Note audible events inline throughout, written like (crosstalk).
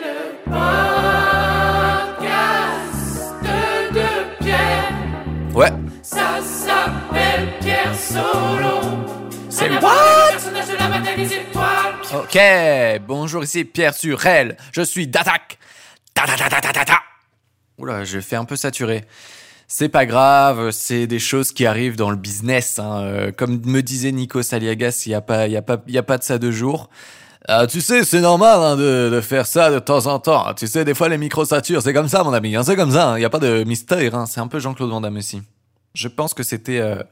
le podcast de Pierre. Ouais. Ça s'appelle Pierre Solo. C'est what personnage de la bataille des étoiles. Ok, bonjour, ici Pierre Surel. Je suis d'attaque. Ta ta ta ta ta ta ta. Oula, je fais un peu saturé. C'est pas grave, c'est des choses qui arrivent dans le business. hein. Euh, Comme me disait Nico Saliagas, il y a pas, y a pas, il y a pas de ça deux jours. Euh, tu sais, c'est normal hein, de, de faire ça de temps en temps. Tu sais, des fois les micros saturent, c'est comme ça, mon ami. hein, c'est comme ça. Il y a pas de mystère. hein. C'est un peu Jean-Claude Van Damme aussi. Je pense que c'était euh,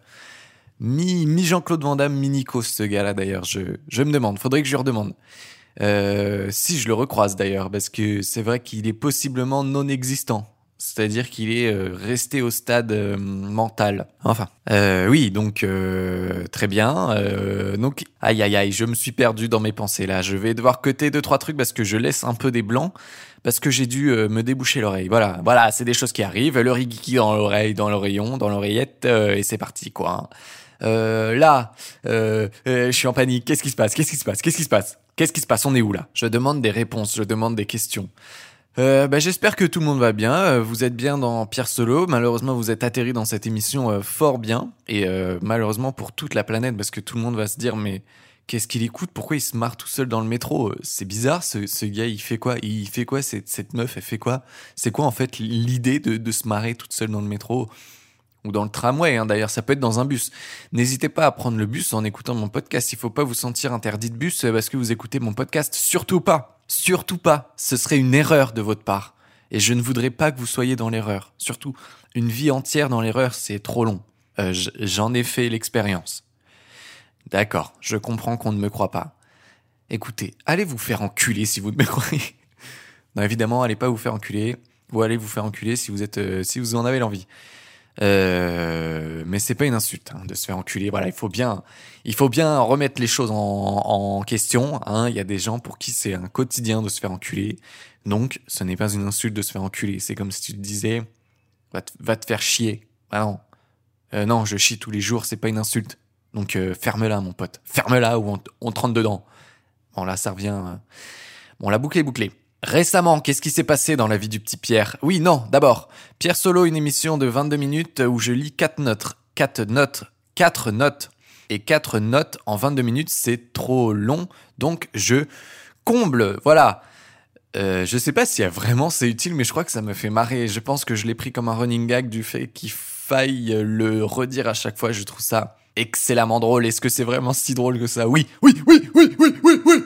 mi, mi Jean-Claude Van Damme, mi Nico, ce gars-là d'ailleurs. Je, je me demande. Faudrait que je lui redemande. Euh, si je le recroise d'ailleurs, parce que c'est vrai qu'il est possiblement non existant. C'est-à-dire qu'il est euh, resté au stade euh, mental. Enfin, euh, oui, donc euh, très bien. Euh, donc, aïe aïe aïe, je me suis perdu dans mes pensées là. Je vais devoir coter deux trois trucs parce que je laisse un peu des blancs parce que j'ai dû euh, me déboucher l'oreille. Voilà, voilà, c'est des choses qui arrivent. Le rigiki dans l'oreille, dans l'oreillon, dans l'oreillette, et c'est parti quoi. Là, je suis en panique. Qu'est-ce qui se passe? Qu'est-ce qui se passe? Qu'est-ce qui se passe? Qu'est-ce qui se passe? On est où là? Je demande des réponses, je demande des questions. Euh, bah, J'espère que tout le monde va bien. Euh, Vous êtes bien dans Pierre Solo. Malheureusement, vous êtes atterri dans cette émission euh, fort bien. Et euh, malheureusement pour toute la planète, parce que tout le monde va se dire, mais qu'est-ce qu'il écoute? Pourquoi il se marre tout seul dans le métro? Euh, C'est bizarre, ce, ce gars, il fait quoi? Il fait quoi cette, cette meuf, elle fait quoi? C'est quoi en fait l'idée de, de se marrer toute seule dans le métro? Ou dans le tramway, hein, d'ailleurs, ça peut être dans un bus. N'hésitez pas à prendre le bus en écoutant mon podcast. Il faut pas vous sentir interdit de bus euh, parce que vous écoutez mon podcast. Surtout pas. Surtout pas. Ce serait une erreur de votre part. Et je ne voudrais pas que vous soyez dans l'erreur. Surtout, une vie entière dans l'erreur, c'est trop long. Euh, J'en ai fait l'expérience. D'accord, je comprends qu'on ne me croit pas. Écoutez, allez vous faire enculer si vous ne me (laughs) croyez. Non, évidemment, allez pas vous faire enculer. Ou allez vous faire enculer si vous êtes, euh, si vous en avez l'envie. Euh, mais c'est pas une insulte hein, de se faire enculer. Voilà, il faut bien, il faut bien remettre les choses en, en question. hein. Il y a des gens pour qui c'est un quotidien de se faire enculer. Donc, ce n'est pas une insulte de se faire enculer. C'est comme si tu te disais, va te, va te faire chier. Ah non, Euh, non, je chie tous les jours. C'est pas une insulte. Donc, euh, ferme-la, mon pote. Ferme-la ou on, on te rentre dedans. Bon, là, ça revient. euh. Bon, la boucle est bouclée. Récemment, qu'est-ce qui s'est passé dans la vie du petit Pierre? Oui, non, d'abord, Pierre Solo, une émission de 22 minutes où je lis 4 notes. 4 notes. 4 notes. Et 4 notes en 22 minutes, c'est trop long. Donc, je comble. Voilà. Euh, je sais pas si vraiment c'est utile, mais je crois que ça me fait marrer. Je pense que je l'ai pris comme un running gag du fait qu'il faille le redire à chaque fois. Je trouve ça excellemment drôle. Est-ce que c'est vraiment si drôle que ça? Oui, oui, oui, oui, oui, oui, oui.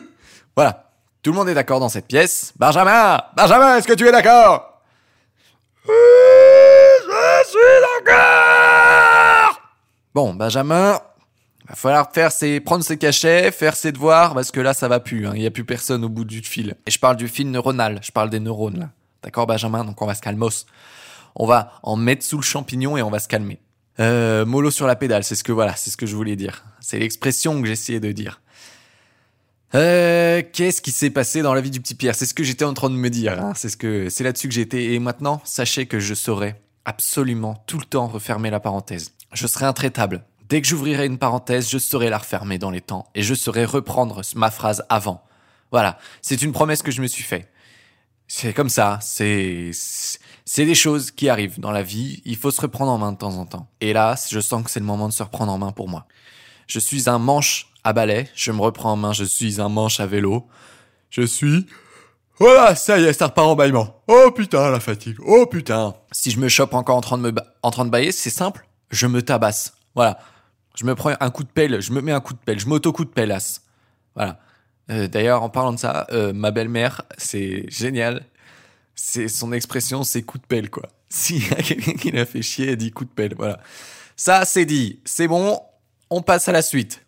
Voilà. Tout le monde est d'accord dans cette pièce. Benjamin Benjamin, est-ce que tu es d'accord? Oui, je suis d'accord Bon, Benjamin, va falloir faire ses, prendre ses cachets, faire ses devoirs, parce que là, ça va plus. hein. Il y a plus personne au bout du fil. Et je parle du fil neuronal. Je parle des neurones, là. D'accord, Benjamin? Donc, on va se calmos. On va en mettre sous le champignon et on va se calmer. Euh, mollo sur la pédale, c'est ce que voilà, c'est ce que je voulais dire. C'est l'expression que j'essayais de dire. Euh, qu'est-ce qui s'est passé dans la vie du petit Pierre? C'est ce que j'étais en train de me dire. hein. C'est ce que c'est là-dessus que j'étais. Et maintenant, sachez que je saurai absolument tout le temps refermer la parenthèse. Je serai intraitable. Dès que j'ouvrirai une parenthèse, je saurai la refermer dans les temps et je saurai reprendre ma phrase avant. Voilà, c'est une promesse que je me suis fait. C'est comme ça, c'est c'est des choses qui arrivent dans la vie, il faut se reprendre en main de temps en temps. Et là, je sens que c'est le moment de se reprendre en main pour moi. Je suis un manche à balai, je me reprends en main, je suis un manche à vélo. Je suis voilà, ça y est, ça repart en bâillement. Oh putain, la fatigue. Oh putain. Si je me chope encore en train de me en train de bailler, c'est simple, je me tabasse. Voilà. Je me prends un coup de pelle, je me mets un coup de pelle, je m'auto-coup de pellasse. Voilà. Euh, D'ailleurs, en parlant de ça, euh, ma belle-mère, c'est génial. C'est son expression, c'est coup de pelle, quoi. (laughs) S'il y a quelqu'un qui l'a fait chier, elle dit coup de pelle, voilà. Ça, c'est dit. C'est bon, on passe à la suite.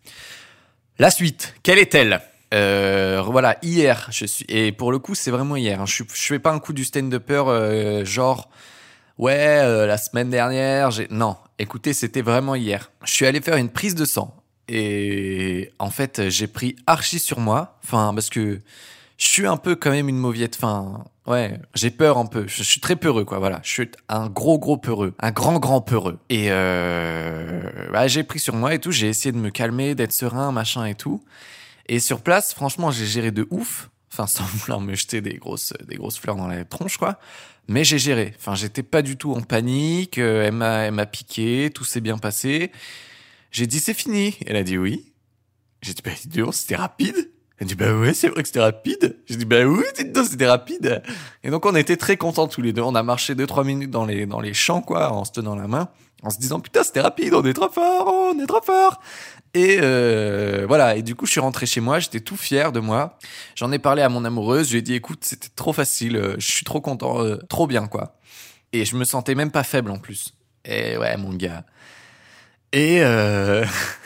La suite, quelle est-elle? Euh, Voilà, hier, je suis... Et pour le coup, c'est vraiment hier. hein. Je, je fais pas un coup du stand-upper euh, genre... Ouais, euh, la semaine dernière, j'ai... Non, écoutez, c'était vraiment hier. Je suis allé faire une prise de sang. Et en fait, j'ai pris archi sur moi. Enfin, parce que je suis un peu quand même une mauviette. Enfin, ouais, j'ai peur un peu. Je, suis très peureux, quoi. Voilà, je suis un gros, gros peureux. Un grand, grand peureux. Et euh, bah, j'ai pris sur moi et tout. J'ai essayé de me calmer, d'être serein, machin et tout. Et sur place, franchement, j'ai géré de ouf. Enfin, (laughs) sans vouloir me jeter des grosses, des grosses fleurs dans la tronche, quoi. Mais j'ai géré. Enfin, j'étais pas du tout en panique. euh, Elle m'a, elle m'a piqué. Tout s'est bien passé. J'ai dit, c'est fini. Elle a dit oui. J'ai dit, bah, c'était rapide. Elle dit, bah ouais, c'est vrai que c'était rapide. J'ai dit, bah oui, c'était rapide. Et donc, on était très contents tous les deux. On a marché deux, trois minutes dans les, dans les champs, quoi, en se tenant la main, en se disant, putain, c'était rapide, on est trop fort, on est trop fort. Et euh, voilà, et du coup, je suis rentré chez moi, j'étais tout fier de moi. J'en ai parlé à mon amoureuse, je lui ai dit, écoute, c'était trop facile, je suis trop content, euh, trop bien, quoi. Et je me sentais même pas faible en plus. Et ouais, mon gars. Et, euh,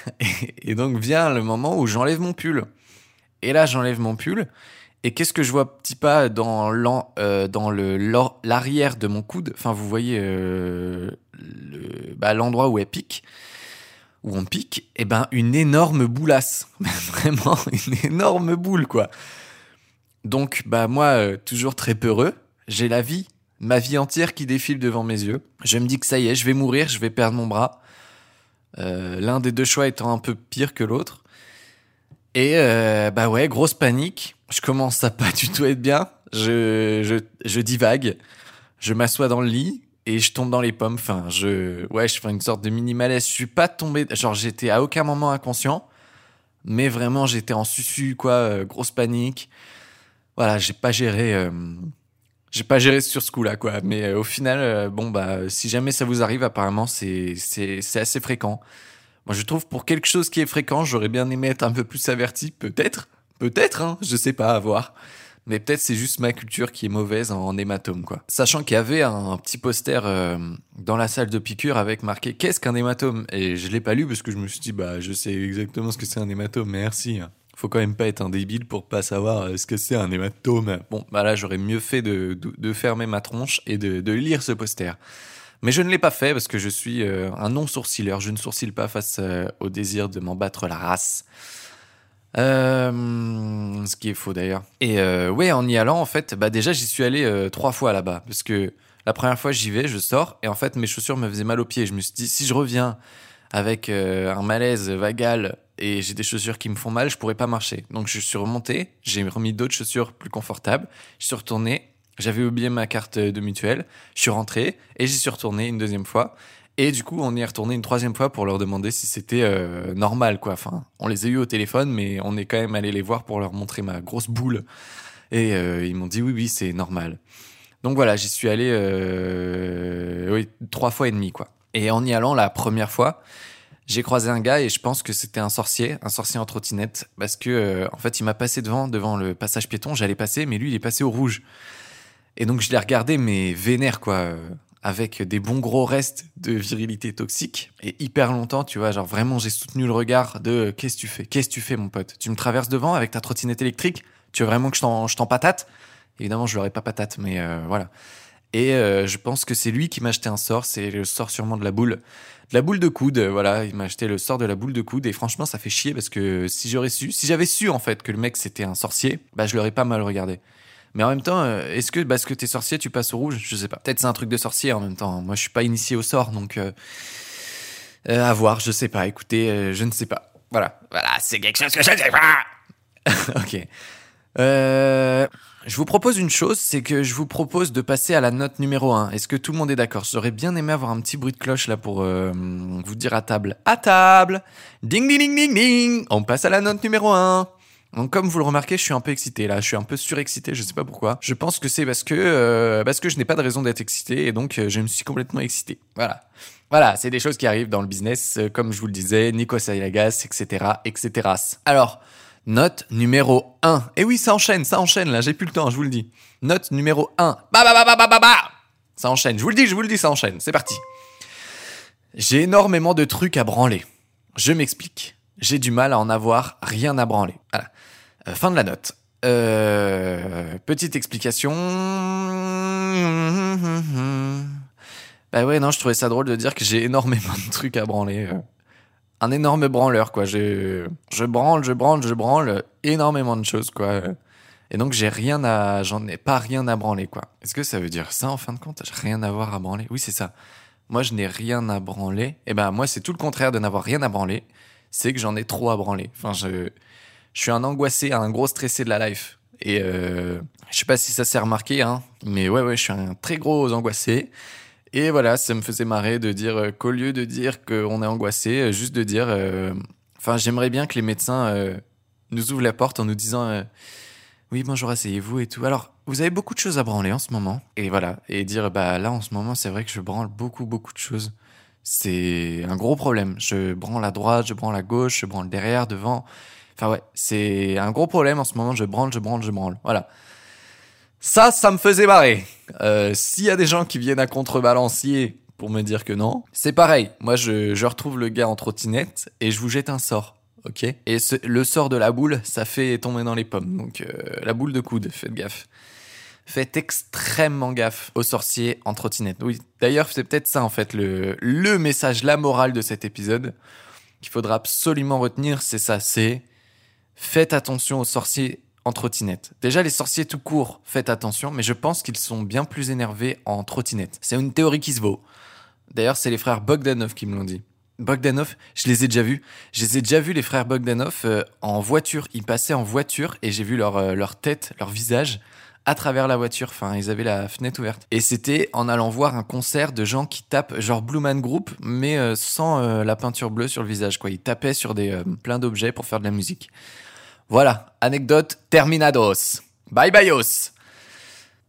(laughs) et donc vient le moment où j'enlève mon pull. Et là, j'enlève mon pull. Et qu'est-ce que je vois petit pas dans euh, l'arrière de mon coude? Enfin, vous voyez euh, le- bah, l'endroit où elle pique, où on pique. Et ben, une énorme boulasse, (laughs) vraiment une énorme boule, quoi. Donc, bah moi, euh, toujours très peureux, j'ai la vie, ma vie entière qui défile devant mes yeux. Je me dis que ça y est, je vais mourir, je vais perdre mon bras. L'un des deux choix étant un peu pire que l'autre. Et euh, bah ouais, grosse panique. Je commence à pas (laughs) du tout être bien. Je, je, je divague. Je m'assois dans le lit et je tombe dans les pommes. Enfin, je, ouais, je fais une sorte de mini malaise. Je suis pas tombé, genre j'étais à aucun moment inconscient, mais vraiment j'étais en susu quoi, euh, grosse panique. Voilà, j'ai pas géré, euh, j'ai pas géré sur ce coup-là quoi. Mais au final, bon bah, si jamais ça vous arrive, apparemment c'est assez fréquent. Moi, je trouve pour quelque chose qui est fréquent, j'aurais bien aimé être un peu plus averti, peut-être, peut-être, hein, je sais pas, à voir. Mais peut-être c'est juste ma culture qui est mauvaise en, hématome, quoi. Sachant qu'il y avait un, petit poster euh, dans la salle de piqûre avec marqué Qu'est-ce qu'un hématome? Et je l'ai pas lu parce que je me suis dit, bah, je sais exactement ce que c'est un hématome, merci. Faut quand même pas être un débile pour pas savoir euh, ce que c'est un hématome. Bon, bah là, j'aurais mieux fait de, de, de fermer ma tronche et de, de lire ce poster. Mais je ne l'ai pas fait parce que je suis euh, un non-sourcileur. Je ne sourcille pas face euh, au désir de m'en battre la race. Euh, ce qui est faux d'ailleurs. Et ouais, en y allant, en fait, bah déjà j'y suis allé trois fois là-bas parce que la première fois j'y vais, je sors et en fait mes chaussures me faisaient mal aux pieds. Je me suis dit si je reviens avec un malaise vagal et j'ai des chaussures qui me font mal, je pourrais pas marcher. Donc je suis remonté, j'ai remis d'autres chaussures plus confortables. Je suis retourné, j'avais oublié ma carte de mutuelle, je suis rentré et j'y suis retourné une deuxième fois. Et du coup, on y est retourné une troisième fois pour leur demander si c'était euh, normal, quoi. Enfin, on les a eu au téléphone, mais on est quand même allé les voir pour leur montrer ma grosse boule. Et euh, ils m'ont dit oui, oui, c'est normal. Donc voilà, j'y suis allé euh, oui, trois fois et demi, quoi. Et en y allant la première fois, j'ai croisé un gars et je pense que c'était un sorcier, un sorcier en trottinette, parce que euh, en fait, il m'a passé devant, devant le passage piéton. J'allais passer, mais lui, il est passé au rouge. Et donc je l'ai regardé, mais vénère, quoi. euh, avec des bons gros restes de virilité toxique et hyper longtemps, tu vois, genre vraiment j'ai soutenu le regard de euh, qu'est-ce que tu fais? Qu'est-ce que tu fais mon pote? Tu me traverses devant avec ta trottinette électrique? Tu veux vraiment que je t'en, patate Évidemment, je l'aurais pas patate, mais euh, voilà. Et je pense que c'est lui qui m'a acheté un sort, c'est le sort sûrement de la boule. De la boule de coude, voilà, il m'a acheté le sort de la boule de coude et franchement ça fait chier parce que si j'aurais su, si j'avais su en fait que le mec c'était un sorcier, bah je l'aurais pas mal regardé. Mais en même temps, euh, est-ce que parce que t'es sorcier, tu passes au rouge? Je sais pas. Peut-être c'est un truc de sorcier en même temps. Moi, je suis pas initié au sort, donc euh, euh, à voir. Je sais pas. Écoutez, euh, je ne sais pas. Voilà, voilà, c'est quelque chose que je ne sais pas. (laughs) ok. Je vous propose une chose, c'est que je vous propose de passer à la note numéro 1. Est-ce que tout le monde est d'accord? J'aurais bien aimé avoir un petit bruit de cloche là pour vous dire à table. À table Ding ding ding ding ding On passe à la note numéro 1. Donc comme vous le remarquez, je suis un peu excité là, je suis un peu surexcité, je sais pas pourquoi. Je pense que c'est parce que euh, parce que je n'ai pas de raison d'être excité et donc euh, je me suis complètement excité. Voilà. Voilà, c'est des choses qui arrivent dans le business, euh, comme je vous le disais, Nico Salagas, etc., etc. Alors, note numéro 1. Et oui, ça enchaîne, ça enchaîne là, j'ai plus le temps, je vous le dis. Note numéro 1. Bah bah bah bah bah bah bah Ça enchaîne, je vous le dis, je vous le dis, ça enchaîne, c'est parti. J'ai énormément de trucs à branler. Je m'explique. J'ai du mal à en avoir rien à branler. Voilà. Euh, fin de la note. Euh, petite explication. Bah ouais, non, je trouvais ça drôle de dire que j'ai énormément de trucs à branler. euh. Un énorme branleur, quoi. Je, branle, je branle, je branle énormément de choses, quoi. Et donc, j'ai rien à, j'en ai pas rien à branler, quoi. Est-ce que ça veut dire ça, en fin de compte? J'ai rien à avoir à branler? Oui, c'est ça. Moi, je n'ai rien à branler. Et ben, moi, c'est tout le contraire de n'avoir rien à branler. C'est que j'en ai trop à branler. Enfin, je, je suis un angoissé, un gros stressé de la life. Et euh, je sais pas si ça s'est remarqué, hein, mais ouais, ouais, je suis un très gros angoissé. Et voilà, ça me faisait marrer de dire euh, qu'au lieu de dire qu'on est angoissé, euh, juste de dire. euh, Enfin, j'aimerais bien que les médecins nous ouvrent la porte en nous disant Oui, bonjour, asseyez-vous et tout. Alors, vous avez beaucoup de choses à branler en ce moment. Et voilà. Et dire Bah là, en ce moment, c'est vrai que je branle beaucoup, beaucoup de choses. C'est un gros problème. Je branle à droite, je branle à gauche, je branle derrière, devant. Enfin, ouais, c'est un gros problème en ce moment. Je branle, je branle, je branle. Voilà. Ça, ça me faisait marrer. Euh, S'il y a des gens qui viennent à contrebalancier pour me dire que non, c'est pareil. Moi, je, je retrouve le gars en trottinette et je vous jette un sort. Ok? Et le sort de la boule, ça fait tomber dans les pommes. Donc, euh, la boule de coude, faites gaffe. Faites extrêmement gaffe aux sorciers en trottinette. Oui, d'ailleurs, c'est peut-être ça, en fait, le, le message, la morale de cet épisode qu'il faudra absolument retenir, c'est ça, c'est faites attention aux sorciers en trottinette. Déjà, les sorciers tout court, faites attention, mais je pense qu'ils sont bien plus énervés en trottinette. C'est une théorie qui se vaut. D'ailleurs, c'est les frères Bogdanov qui me l'ont dit. Bogdanov, je les ai déjà vus. Je les ai déjà vus, les frères Bogdanov, euh, en voiture. Ils passaient en voiture et j'ai vu leur, euh, leur tête, leur visage à travers la voiture. Enfin, ils avaient la fenêtre ouverte. Et c'était en allant voir un concert de gens qui tapent, genre Blue Man Group, mais euh, sans euh, la peinture bleue sur le visage. Quoi. Ils tapaient sur des, euh, plein d'objets pour faire de la musique. Voilà, anecdote terminados. Bye byeos.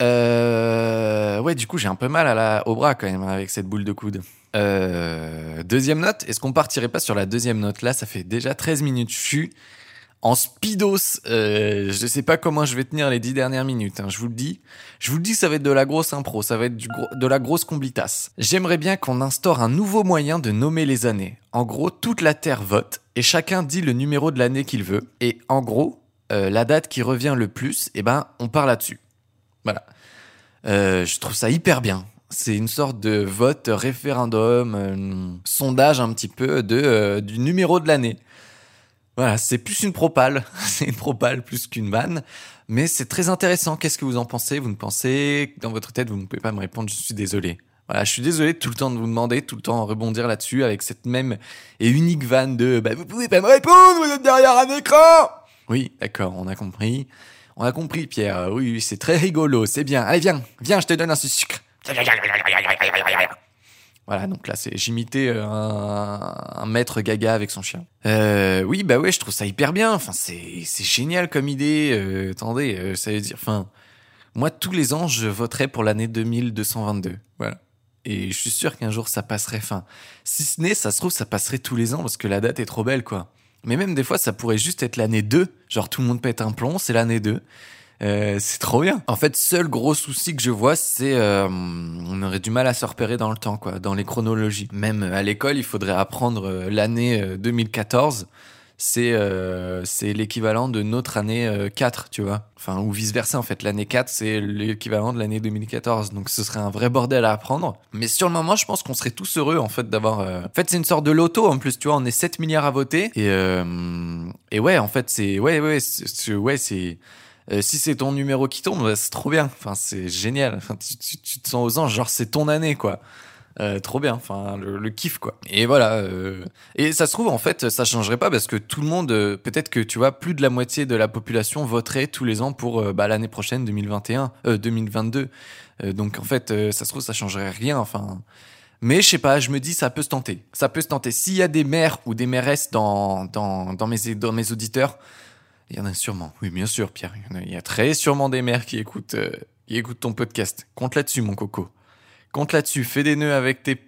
Euh, ouais, du coup, j'ai un peu mal à la, au bras quand même avec cette boule de coude. Deuxième note, est-ce qu'on partirait pas sur la deuxième note? Là, ça fait déjà 13 minutes. Je suis en speedos. Euh, je sais pas comment je vais tenir les 10 dernières minutes. hein, je vous le dis. Je vous le dis, ça va être de la grosse impro. Ça va être de la grosse comblitas. J'aimerais bien qu'on instaure un nouveau moyen de nommer les années. En gros, toute la Terre vote et chacun dit le numéro de l'année qu'il veut. Et en gros, euh, la date qui revient le plus, eh ben, on part là-dessus. Voilà. Euh, je trouve ça hyper bien. C'est une sorte de vote, référendum, euh, sondage un petit peu du numéro de l'année. Voilà, c'est plus une propale, (laughs) c'est une propale plus qu'une vanne, mais c'est très intéressant. Qu'est-ce que vous en pensez? Vous ne pensez dans votre tête, vous ne pouvez pas me répondre. Je suis désolé. Voilà, je suis désolé tout le temps de vous demander, tout le temps rebondir là-dessus avec cette même et unique vanne de bah, vous pouvez pas me répondre, vous êtes derrière un écran. Oui, d'accord, on a compris. On a compris, Pierre. Oui, c'est très rigolo, c'est bien. Allez, viens, viens, je te donne un sucre. Voilà, donc là, c'est j'imitais euh, un, un maître gaga avec son chien. Euh, oui, bah ouais, je trouve ça hyper bien. Enfin, c'est c'est génial comme idée. Euh, attendez, euh, ça veut dire, enfin, moi tous les ans, je voterai pour l'année 2222. Voilà. Et je suis sûr qu'un jour ça passerait. Enfin, si ce n'est, ça se trouve, ça passerait tous les ans parce que la date est trop belle, quoi. Mais même des fois, ça pourrait juste être l'année 2. Genre, tout le monde pète un plomb, c'est l'année 2. Euh, c'est trop bien. En fait, seul gros souci que je vois, c'est euh, on aurait du mal à se repérer dans le temps, quoi, dans les chronologies. Même à l'école, il faudrait apprendre euh, l'année euh, 2014. C'est euh, c'est l'équivalent de notre année euh, 4, tu vois. Enfin, ou vice versa, en fait. L'année 4, c'est l'équivalent de l'année 2014. Donc, ce serait un vrai bordel à apprendre. Mais sur le moment, je pense qu'on serait tous heureux, en fait, d'avoir. euh, En fait, c'est une sorte de loto, en plus, tu vois. On est 7 milliards à voter. Et, euh, et ouais, en fait, c'est. Ouais, ouais, c'est- ouais, c'est. Euh, si c'est ton numéro qui tombe, bah, c'est trop bien. Enfin, c'est génial. Enfin, tu, te sens aux anges, genre c'est ton année, quoi. Euh, trop bien. Enfin, le, kiff, quoi. Et voilà. euh, Et ça se trouve, en fait, ça changerait pas parce que tout le monde, peut-être que tu vois, plus de la moitié de la population voterait tous les ans pour bah, l'année prochaine, 2021, euh, 2022. Euh, donc, en fait, ça se trouve, ça changerait rien. Enfin. Mais je sais pas, je me dis ça peut se tenter. Ça peut se tenter. S'il y a des maires ou des mairesses dans, dans, mes, dans mes auditeurs, il y en a sûrement. Oui, bien sûr, Pierre. Il y, a, très sûrement des mères qui écoutent, euh, qui écoutent ton podcast. Compte là-dessus, mon coco. Compte là-dessus. Fais des nœuds avec tes,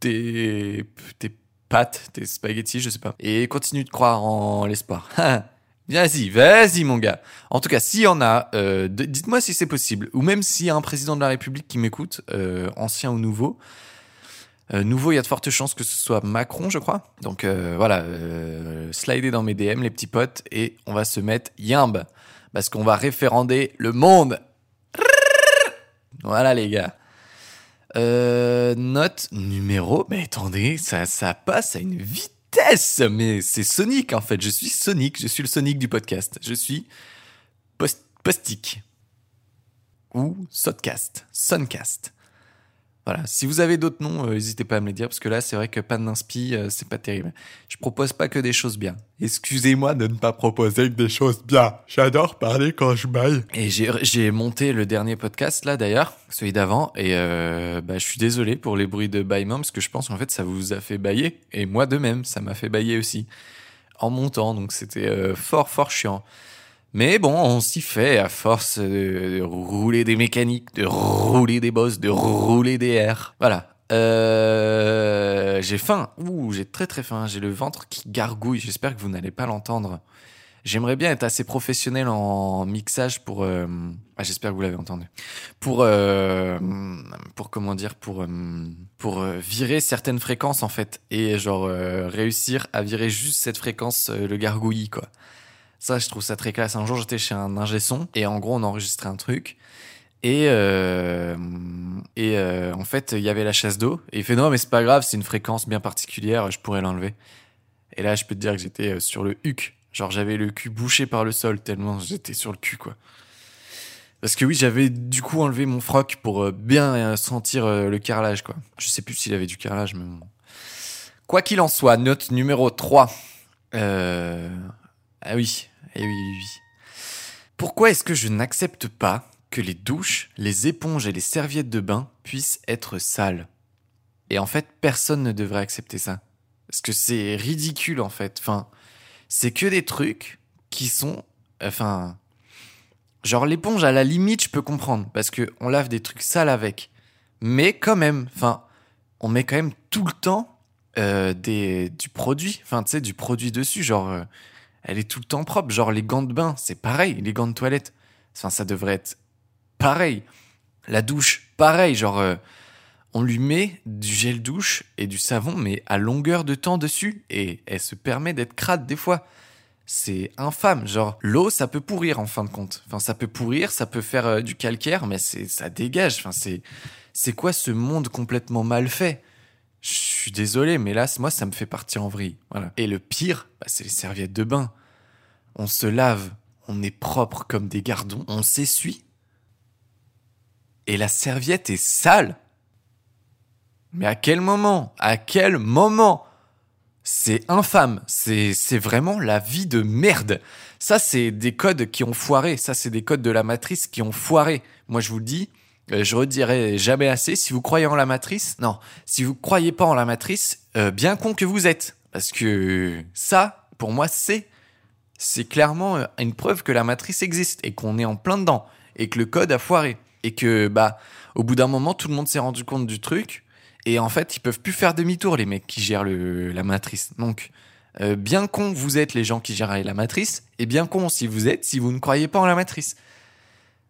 tes, tes pâtes, tes spaghettis, je sais pas. Et continue de croire en l'espoir. (laughs) Vas-y, vas-y, mon gars. En tout cas, s'il y en a, euh, dites-moi si c'est possible. Ou même s'il y a un président de la République qui m'écoute, euh, ancien ou nouveau. Euh, nouveau, il y a de fortes chances que ce soit Macron, je crois. Donc euh, voilà, euh, slidez dans mes DM, les petits potes, et on va se mettre yimbe. Parce qu'on va référander le monde. Voilà, les gars. Note numéro. Mais attendez, ça, ça passe à une vitesse. Mais c'est Sonic, en fait. Je suis Sonic. Je suis le Sonic du podcast. Je suis post. Ou Sodcast. Soncast. Voilà, si vous avez d'autres noms, euh, n'hésitez pas à me les dire, parce que là, c'est vrai que pas d'inspi, euh, c'est pas terrible. Je propose pas que des choses bien. Excusez-moi de ne pas proposer que des choses bien. J'adore parler quand je baille. Et j'ai, monté le dernier podcast, là, d'ailleurs, celui d'avant, et euh, bah, je suis désolé pour les bruits de bâillement, parce que je pense qu'en fait, ça vous a fait bailler, et moi de même, ça m'a fait bailler aussi, en montant, donc c'était euh, fort, fort chiant. Mais bon, on s'y fait à force de, rouler des mécaniques, de rouler des bosses, de rouler des airs. Voilà. Euh, j'ai faim. Ouh, j'ai très très faim. J'ai le ventre qui gargouille. J'espère que vous n'allez pas l'entendre. J'aimerais bien être assez professionnel en mixage pour. euh, Ah, j'espère que vous l'avez entendu. Pour euh, pour comment dire pour euh, pour euh, virer certaines fréquences en fait et genre réussir à virer juste cette fréquence le gargouillis quoi. Ça, je trouve ça très classe. Un jour, j'étais chez un ingé son et en gros, on enregistrait un truc. Et, euh, et euh, en fait, il y avait la chasse d'eau. Et il fait non, mais c'est pas grave, c'est une fréquence bien particulière, je pourrais l'enlever. Et là, je peux te dire que j'étais euh, sur le huc. Genre, j'avais le cul bouché par le sol tellement j'étais sur le cul, quoi. Parce que oui, j'avais du coup enlevé mon froc pour bien sentir le carrelage, quoi. Je sais plus s'il avait du carrelage, mais bon. Quoi qu'il en soit, note numéro 3. Euh... Ah oui, eh oui, oui, oui. Pourquoi est-ce que je n'accepte pas que les douches, les éponges et les serviettes de bain puissent être sales? Et en fait, personne ne devrait accepter ça. Parce que c'est ridicule, en fait. Enfin, c'est que des trucs qui sont... Enfin... Genre l'éponge, à la limite, je peux comprendre. Parce que on lave des trucs sales avec. Mais quand même, enfin, on met quand même tout le temps euh, des, du produit. Enfin, tu sais, du produit dessus. Genre, euh, elle est tout le temps propre. Genre les gants de bain, c'est pareil. Les gants de toilette. Enfin, ça devrait être pareil. La douche, pareil. Genre, euh, on lui met du gel douche et du savon, mais à longueur de temps dessus. Et elle se permet d'être crade des fois. C'est infâme. Genre, l'eau, ça peut pourrir en fin de compte. Enfin, ça peut pourrir, ça peut faire euh, du calcaire, mais c'est, ça dégage. Enfin, c'est, c'est quoi ce monde complètement mal fait? Je suis désolé, mais là, moi, ça me fait partir en vrille. Voilà. Et le pire, bah, c'est les serviettes de bain. On se lave, on est propre comme des gardons, on s'essuie. Et la serviette est sale. Mais à quel moment À quel moment? C'est infâme. C'est, vraiment la vie de merde. Ça, c'est des codes qui ont foiré. Ça, c'est des codes de la matrice qui ont foiré. Moi, je vous le dis, euh, je redirai jamais assez. Si vous croyez en la matrice, non. Si vous croyez pas en la matrice, euh, bien con que vous êtes. Parce que ça, pour moi, c'est c'est clairement euh, une preuve que la matrice existe et qu'on est en plein dedans et que le code a foiré et que bah au bout d'un moment tout le monde s'est rendu compte du truc et en fait ils peuvent plus faire demi-tour les mecs qui gèrent la matrice. Donc euh, bien con vous êtes les gens qui gèrent la matrice et bien con si vous êtes si vous ne croyez pas en la matrice.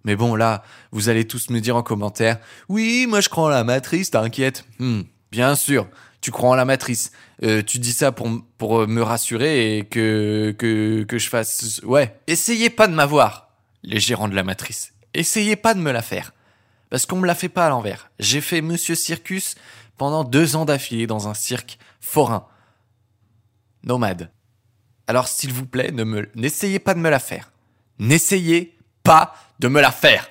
Mais bon là, vous allez tous me dire en commentaire, oui moi je crois en la matrice, t'inquiète. Hmm, bien sûr, tu crois en la matrice. Euh, tu dis ça pour, pour euh, me rassurer et que, que, que je fasse... Ouais, essayez pas de m'avoir, les gérants de la matrice. Essayez pas de me la faire. Parce qu'on me la fait pas à l'envers. J'ai fait Monsieur Circus pendant deux ans d'affilée dans un cirque forain. Nomade. Alors s'il vous plaît, ne me, n'essayez pas de me la faire. N'essayez pas de me la faire.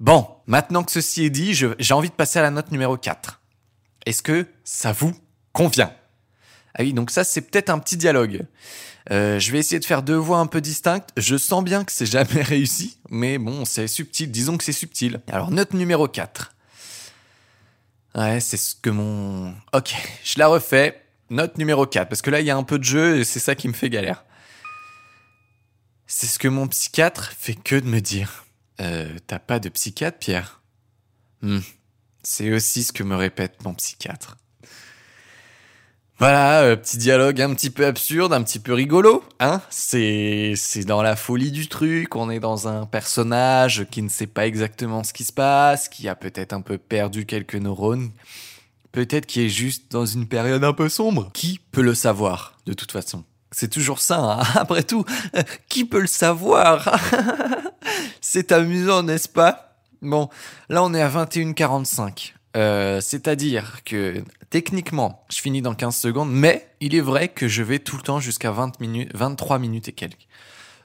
Bon, maintenant que ceci est dit, j'ai envie de passer à la note numéro 4. Est-ce que ça vous convient? Ah oui, donc ça c'est peut-être un petit dialogue. Euh, je vais essayer de faire deux voix un peu distinctes. Je sens bien que c'est jamais (laughs) réussi, mais bon, c'est subtil. Disons que c'est subtil. Alors, note numéro 4. Ouais, c'est ce que mon... Ok, je la refais. Note numéro 4, parce que là, il y a un peu de jeu et c'est ça qui me fait galère. C'est ce que mon psychiatre fait que de me dire. Euh, t'as pas de psychiatre, Pierre? Hmm. C'est aussi ce que me répète mon psychiatre. Voilà, euh, petit dialogue un petit peu absurde, un petit peu rigolo, hein. C'est c'est dans la folie du truc, on est dans un personnage qui ne sait pas exactement ce qui se passe, qui a peut-être un peu perdu quelques neurones, peut-être qui est juste dans une période un peu sombre. Qui peut le savoir, de toute façon? C'est toujours ça, hein. (laughs) Après tout, (laughs) qui peut le savoir? (laughs) C'est amusant, n'est-ce pas? Bon, là on est à 21h45. Euh, C'est-à-dire que techniquement, je finis dans 15 secondes, mais il est vrai que je vais tout le temps jusqu'à 20 minutes, 23 minutes et quelques.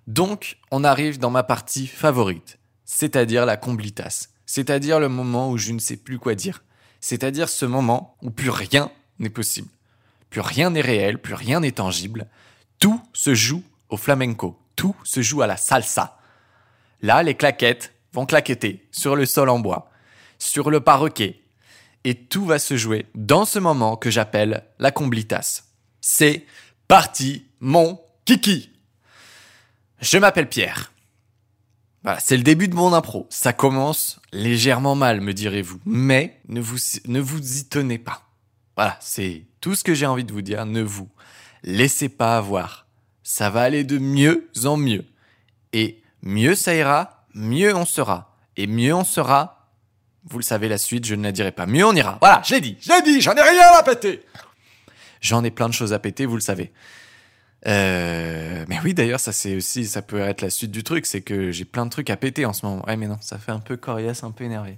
Donc, on arrive dans ma partie favorite, c'est-à-dire la comblitas. C'est-à-dire le moment où je ne sais plus quoi dire. C'est-à-dire ce moment où plus rien n'est possible. Plus rien n'est réel, plus rien n'est tangible. Tout se joue au flamenco. Tout se joue à la salsa. Là, les claquettes vont claqueter sur le sol en bois, sur le parquet. Et tout va se jouer dans ce moment que j'appelle la comblitas. C'est parti, mon kiki. Je m'appelle Pierre. Voilà, c'est le début de mon impro. Ça commence légèrement mal, me direz-vous. Mais ne vous, ne vous y tenez pas. Voilà, c'est tout ce que j'ai envie de vous dire. Ne vous laissez pas avoir. Ça va aller de mieux en mieux. Et mieux ça ira, mieux on sera. Et mieux on sera, vous le savez la suite, je ne la dirai pas. Mieux on ira. Voilà, je l'ai dit, je l'ai dit, j'en ai rien à péter. J'en ai plein de choses à péter, vous le savez. Euh, mais oui, d'ailleurs, ça c'est aussi, ça peut être la suite du truc, c'est que j'ai plein de trucs à péter en ce moment. Ouais, mais non, ça fait un peu coriace, un peu énervé.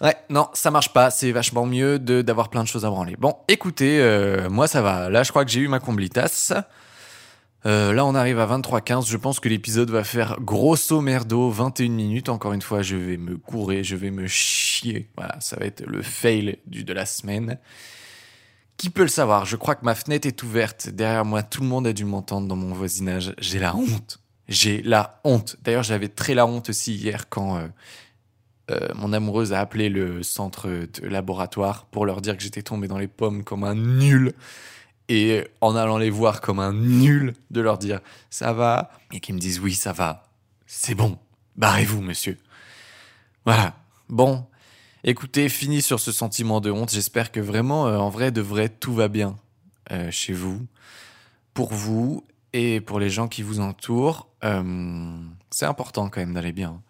Ouais, non, ça marche pas. C'est vachement mieux de d'avoir plein de choses à branler. Bon, écoutez, euh, moi ça va. Là, je crois que j'ai eu ma comblitas. Euh, là, on arrive à 23h15. Je pense que l'épisode va faire grosso merdo 21 minutes. Encore une fois, je vais me courir, je vais me chier. Voilà, ça va être le fail du, de la semaine. Qui peut le savoir? Je crois que ma fenêtre est ouverte. Derrière moi, tout le monde a dû m'entendre dans mon voisinage. J'ai la honte. J'ai la honte. D'ailleurs, j'avais très la honte aussi hier quand euh, euh, mon amoureuse a appelé le centre de laboratoire pour leur dire que j'étais tombé dans les pommes comme un nul. Et en allant les voir comme un nul, de leur dire ça va? Et qu'ils me disent oui, ça va. C'est bon. Barrez-vous, monsieur. Voilà. Bon, Écoutez, fini sur ce sentiment de honte. J'espère que vraiment, euh, en vrai, de vrai, tout va bien euh, chez vous, pour vous et pour les gens qui vous entourent. Euh, c'est important quand même d'aller bien.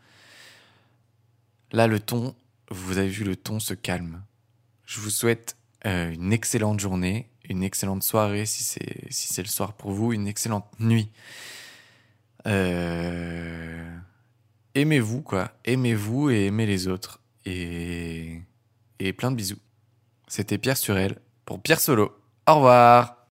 Là, le ton, vous avez vu, le ton se calme. Je vous souhaite une excellente journée, une excellente soirée si c'est le soir pour vous, une excellente nuit. Aimez-vous quoi, aimez-vous et aimez les autres et, et plein de bisous. C'était Pierre Surel pour Pierre Solo. Au revoir